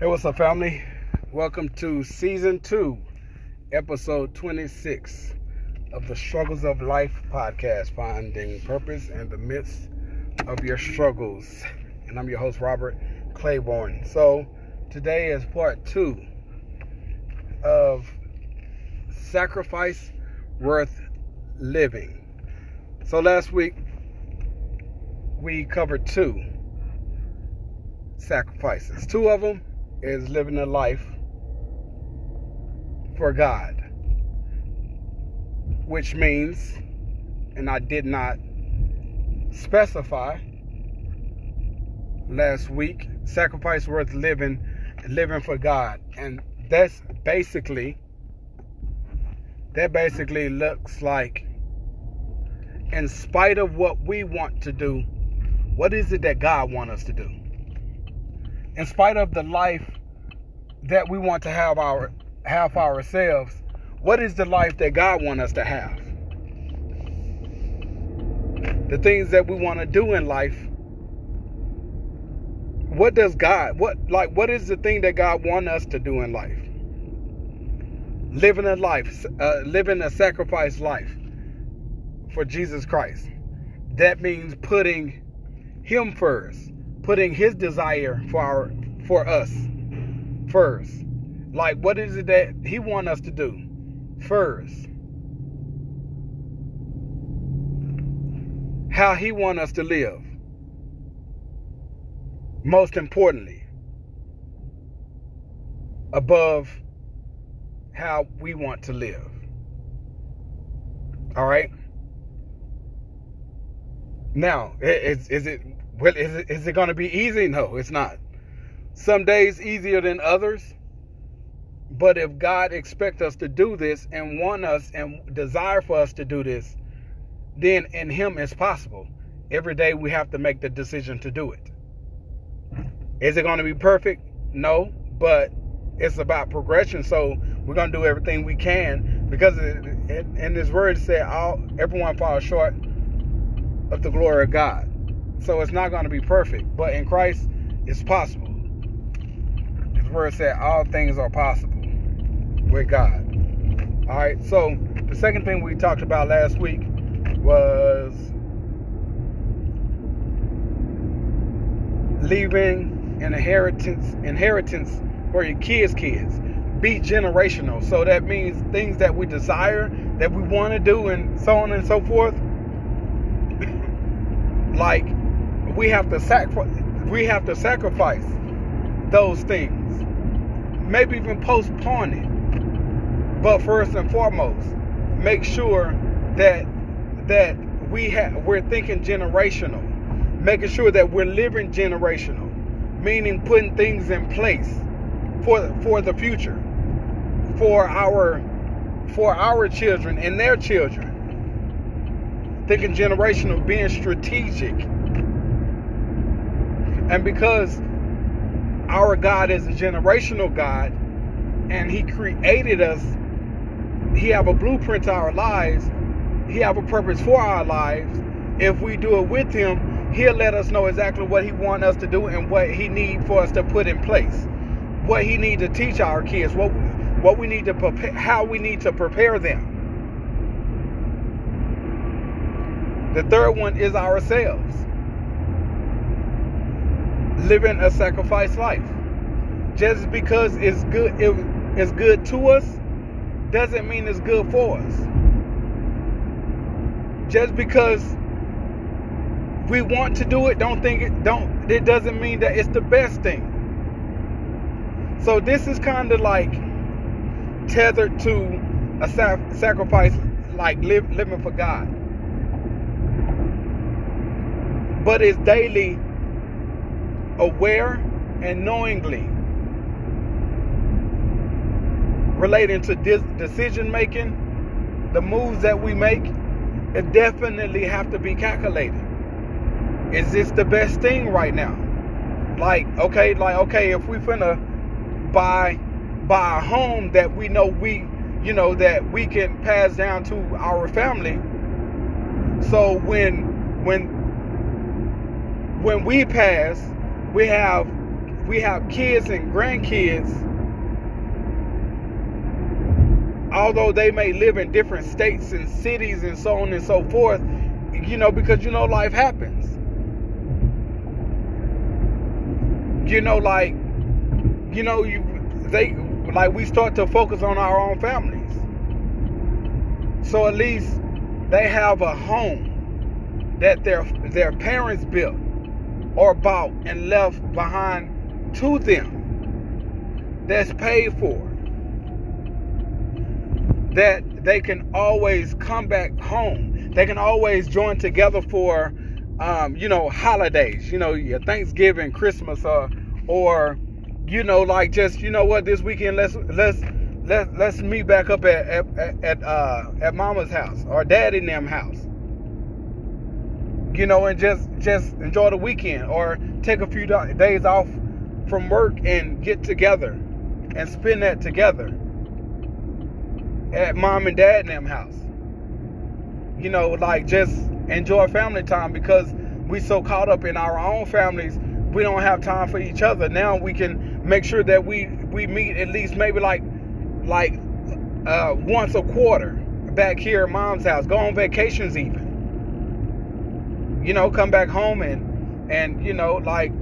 Hey, what's up, family? Welcome to season two, episode 26 of the Struggles of Life podcast, finding purpose in the midst of your struggles. And I'm your host, Robert Claiborne. So, today is part two of Sacrifice Worth Living. So, last week we covered two sacrifices, two of them is living a life for God. Which means, and I did not specify last week, sacrifice worth living, living for God. And that's basically, that basically looks like, in spite of what we want to do, what is it that God wants us to do? In spite of the life that we want to have our have ourselves, what is the life that God wants us to have? The things that we want to do in life. What does God what like what is the thing that God wants us to do in life? Living a life, uh, living a sacrifice life for Jesus Christ. That means putting him first putting his desire for our for us first. Like what is it that he want us to do first? How he want us to live. Most importantly, above how we want to live. All right? Now, is, is it well, is it, is it going to be easy? No, it's not. Some days easier than others. But if God expects us to do this and want us and desire for us to do this, then in Him it's possible. Every day we have to make the decision to do it. Is it going to be perfect? No, but it's about progression. So we're going to do everything we can because in this word it said all everyone falls short of the glory of God. So it's not going to be perfect, but in Christ, it's possible. His word said all things are possible with God. All right. So the second thing we talked about last week was leaving an inheritance inheritance for your kids' kids. Be generational. So that means things that we desire, that we want to do, and so on and so forth. like we have to sacrifice we have to sacrifice those things. Maybe even postpone it. But first and foremost, make sure that that we have we're thinking generational. Making sure that we're living generational. Meaning putting things in place for for the future. For our for our children and their children. Thinking generational, being strategic and because our God is a generational God and he created us, he have a blueprint to our lives, he have a purpose for our lives. If we do it with him, he'll let us know exactly what he want us to do and what he need for us to put in place. What he need to teach our kids, what what we need to prepare, how we need to prepare them. The third one is ourselves living a sacrifice life. Just because it's good it's good to us doesn't mean it's good for us. Just because we want to do it, don't think it don't it doesn't mean that it's the best thing. So this is kind of like tethered to a sacrifice like live, living for God. But it's daily aware and knowingly relating to decision making, the moves that we make, it definitely have to be calculated. Is this the best thing right now? Like, okay, like okay, if we finna buy buy a home that we know we you know that we can pass down to our family. So when when when we pass, we have we have kids and grandkids, although they may live in different states and cities and so on and so forth, you know, because you know life happens. You know, like, you know, you they like we start to focus on our own families. So at least they have a home that their their parents built or bought and left behind to them that's paid for. That they can always come back home. They can always join together for um, you know holidays you know your thanksgiving christmas or or you know like just you know what this weekend let's let's let's, let's meet back up at at at, uh, at mama's house or daddy and them house you know and just just enjoy the weekend or take a few days off from work and get together and spend that together at mom and dad and them house you know like just enjoy family time because we so caught up in our own families we don't have time for each other now we can make sure that we we meet at least maybe like like uh, once a quarter back here at mom's house. Go on vacations even. You know, come back home and and you know like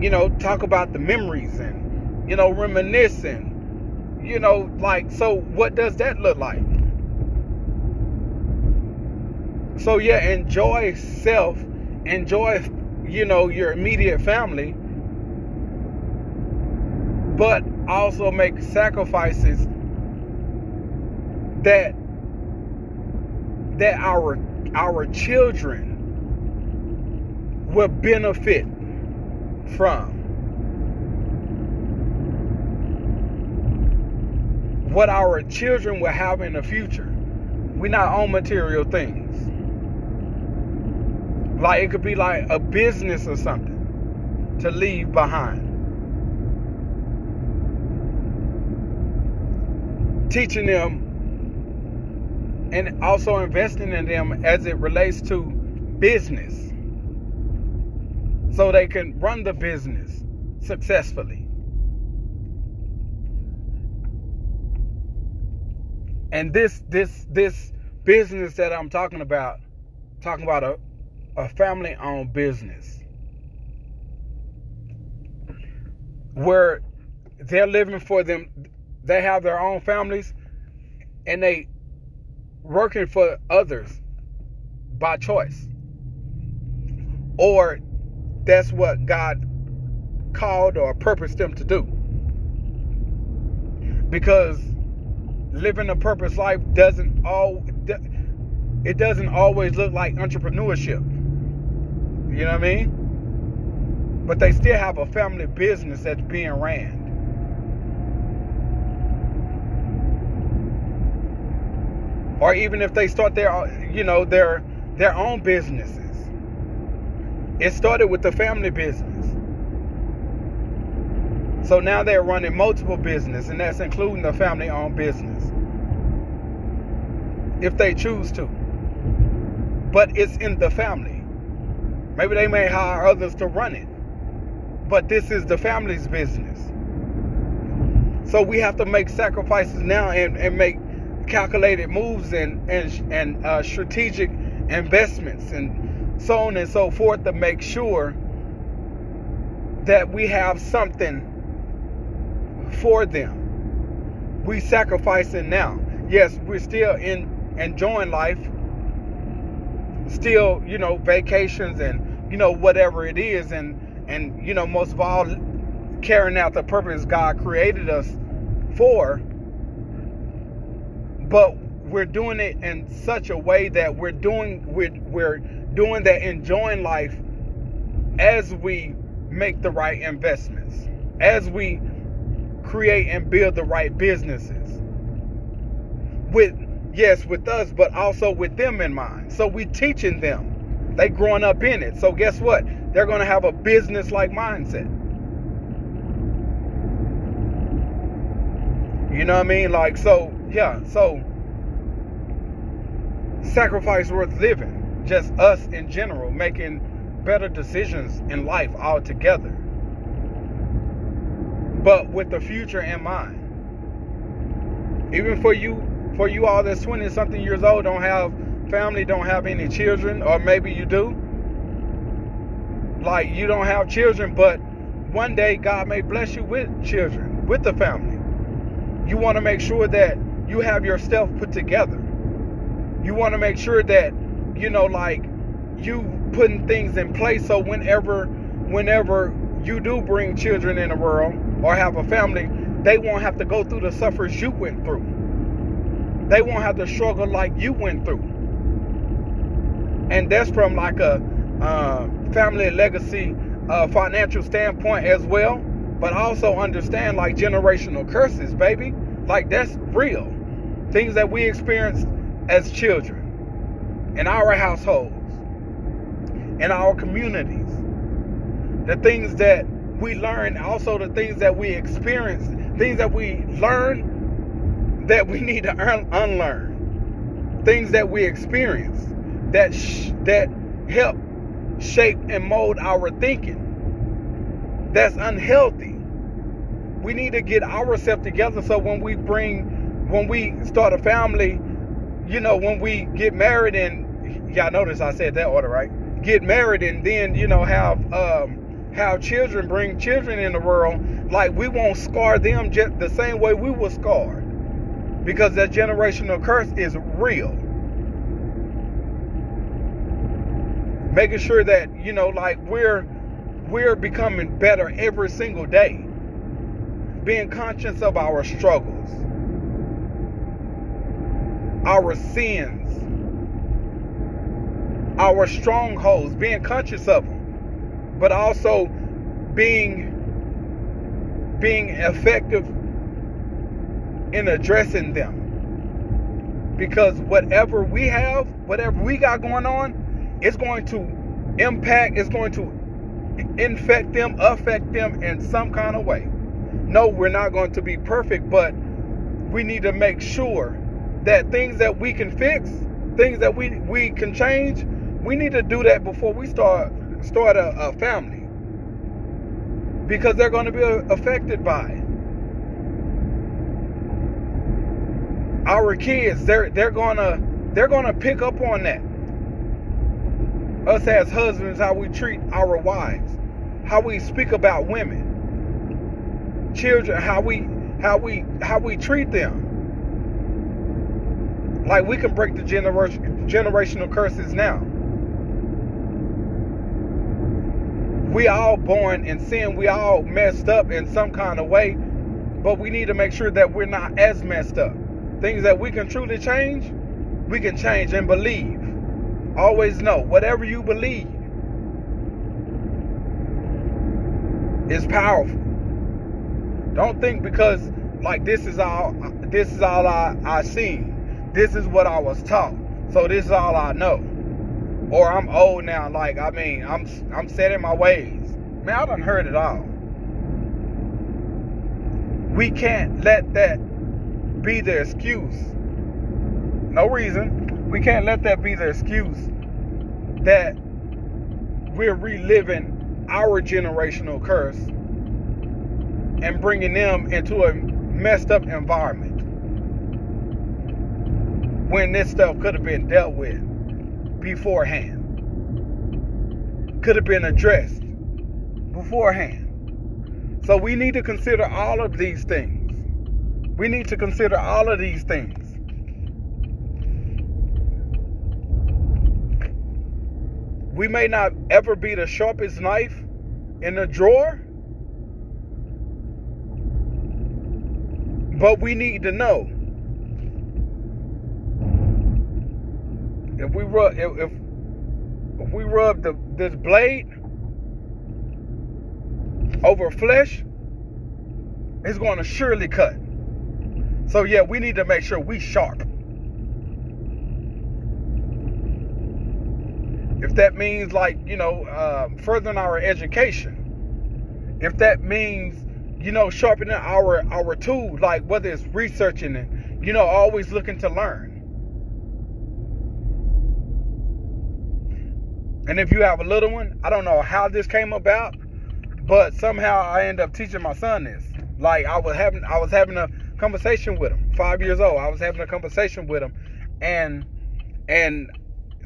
you know talk about the memories and you know reminiscing. You know, like so. What does that look like? So yeah, enjoy self, enjoy you know your immediate family, but also make sacrifices that that our our children will benefit from. What our children will have in the future we not own material things. Like it could be like a business or something to leave behind. Teaching them and also investing in them as it relates to business so they can run the business successfully. And this this this business that I'm talking about, talking about a, a family owned business where they're living for them they have their own families and they working for others by choice. Or that's what god called or purposed them to do. Because living a purpose life doesn't all it doesn't always look like entrepreneurship. You know what i mean? But they still have a family business that's being ran or even if they start their uh, you know their their own businesses. It started with the family business. So now they're running multiple business and that's including the family owned business. If they choose to. But it's in the family. Maybe they may hire others to run it. But this is the family's business. So we have to make sacrifices now and, and make calculated moves and and and uh, strategic investments and so on and so forth to make sure that we have something for them. We sacrificing now. Yes, we're still in enjoying life. Still, you know, vacations and you know whatever it is, and and you know most of all, carrying out the purpose God created us for but we're doing it in such a way that we're doing we're, we're doing that enjoying life as we make the right investments as we create and build the right businesses. With yes with us but also with them in mind. So we teaching them. They growing up in it. So guess what? They're going to have a business like mindset. You know what i mean? Like so yeah, so sacrifice worth living. Just us in general making better decisions in life altogether. but with the future in mind. Even for you, for you all that's 20 something years old, don't have family, don't have any children, or maybe you do. Like you don't have children, but one day God may bless you with children, with the family. You want to make sure that you have your stuff put together. You want to make sure that, you know, like you putting things in place so whenever whenever you do bring children in the world or have a family, they won't have to go through the suffers you went through. They won't have to struggle like you went through. And that's from like a uh, family legacy uh, financial standpoint as well, but also understand like generational curses, baby. Like that's real. Things that we experienced as children in our households, in our communities, the things that we learn, also the things that we experience, things that we learn that we need to unlearn, things that we experience that sh- that help shape and mold our thinking. That's unhealthy. We need to get ourselves together so when we bring, when we start a family, you know, when we get married and y'all notice I said that order right. Get married and then you know have um, have children, bring children in the world. Like we won't scar them just the same way we were scarred, because that generational curse is real. making sure that you know like we're we're becoming better every single day being conscious of our struggles our sins our strongholds being conscious of them but also being being effective in addressing them because whatever we have whatever we got going on it's going to impact, it's going to infect them, affect them in some kind of way. No, we're not going to be perfect, but we need to make sure that things that we can fix, things that we, we can change, we need to do that before we start start a, a family. Because they're going to be uh, affected by it. Our kids, they're they're gonna they're gonna pick up on that us as husbands, how we treat our wives, how we speak about women, children, how we how we how we treat them. Like we can break the generation generational curses now. We all born in sin. We all messed up in some kind of way, but we need to make sure that we're not as messed up. Things that we can truly change, we can change and believe. Always know whatever you believe is powerful. Don't think because like this is all this is all I, I see. This is what I was taught. So this is all I know. Or I'm old now, like I mean, I'm I'm set in my ways. Man, I done heard it all. We can't let that be the excuse. No reason we can't let that be the excuse that we're reliving our generational curse and bringing them into a messed up environment when this stuff could have been dealt with beforehand. Could have been addressed beforehand. So we need to consider all of these things. We need to consider all of these things. We may not ever be the sharpest knife in the drawer, but we need to know if we rub if if, if we rub the this blade over flesh, it's going to surely cut. So yeah, we need to make sure we sharp. if that means like you know uh, furthering our education if that means you know sharpening our our tool like whether it's researching and you know always looking to learn and if you have a little one i don't know how this came about but somehow i end up teaching my son this Like I was having I was having a conversation with him. Five years old. I was having a conversation with him, and and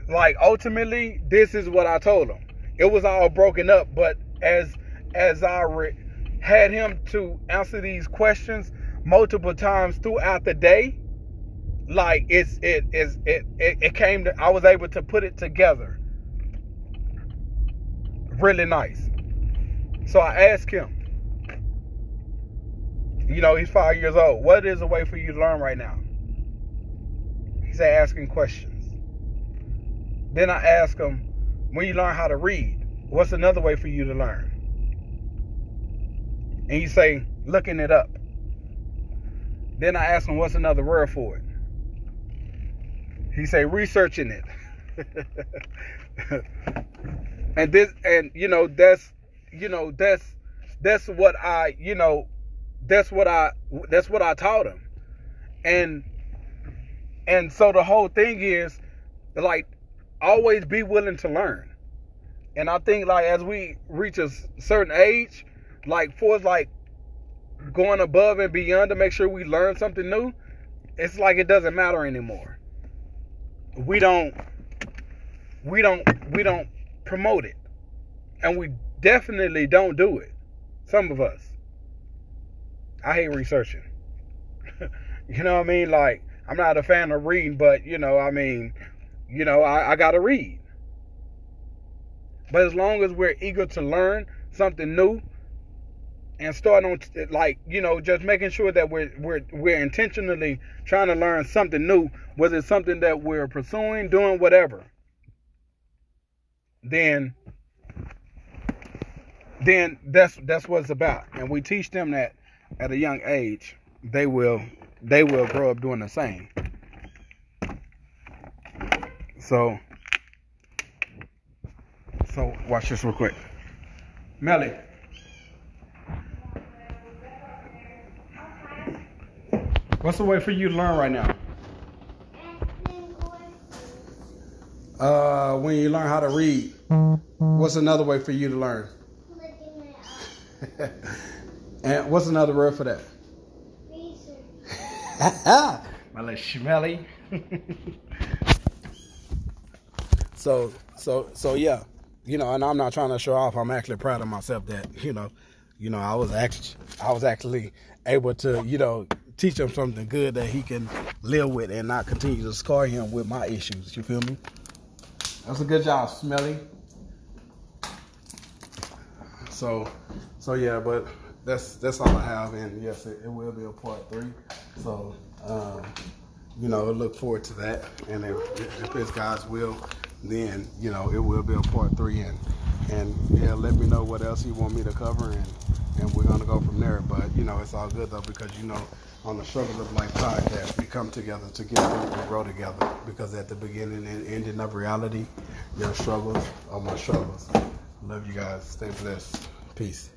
like ultimately, this is what I told him. It was all broken up, but as as I re- had him to answer these questions multiple times throughout the day, like it's it is it, it it came to I was able to put it together really nice. So I asked him, you know, he's five years old. What is a way for you to learn right now? He said asking questions. Then I asked him, when you learn how to read, what's another way for you to learn? And he say, looking it up. Then I asked him, what's another word for it? He say, researching it. and this, and you know, that's, you know, that's, that's what I, you know, that's what I that's what I taught him. And and so the whole thing is like always be willing to learn. And I think like as we reach a certain age, like for like going above and beyond to make sure we learn something new, it's like it doesn't matter anymore. We don't we don't we don't promote it. And we definitely don't do it. Some of us. I hate researching. you know what I mean? Like, I'm not a fan of reading, but, you know, I mean, you know, I, I got to read. But as long as we're eager to learn something new and start on like you know just making sure that we're we're we're intentionally trying to learn something new whether it's something that we're pursuing doing whatever then then that's that's what it's about and we teach them that at a young age, they will they will grow up doing the same. So so watch this real quick. Melly. What's the way for you to learn right now? Uh, when you learn how to read, what's another way for you to learn? And what's another word for that? My little schmelly. so, so, so yeah, you know, and I'm not trying to show off. I'm actually proud of myself that you know, you know, I was actually, I was actually able to, you know, teach him something good that he can live with and not continue to scar him with my issues. You feel me? That's a good job, Smelly. So, so yeah, but that's that's all I have, and yes, it, it will be a part three. So, um, you know, look forward to that, and if, if it's God's will, then you know it will be a part three, and and yeah, let me know what else you want me to cover, and and we're gonna go from there. But you know, it's all good though because you know, on the Struggle of Life podcast, we come together to and grow together. Because at the beginning and ending of reality, your struggles are my struggles. Love you guys. Stay blessed. Peace.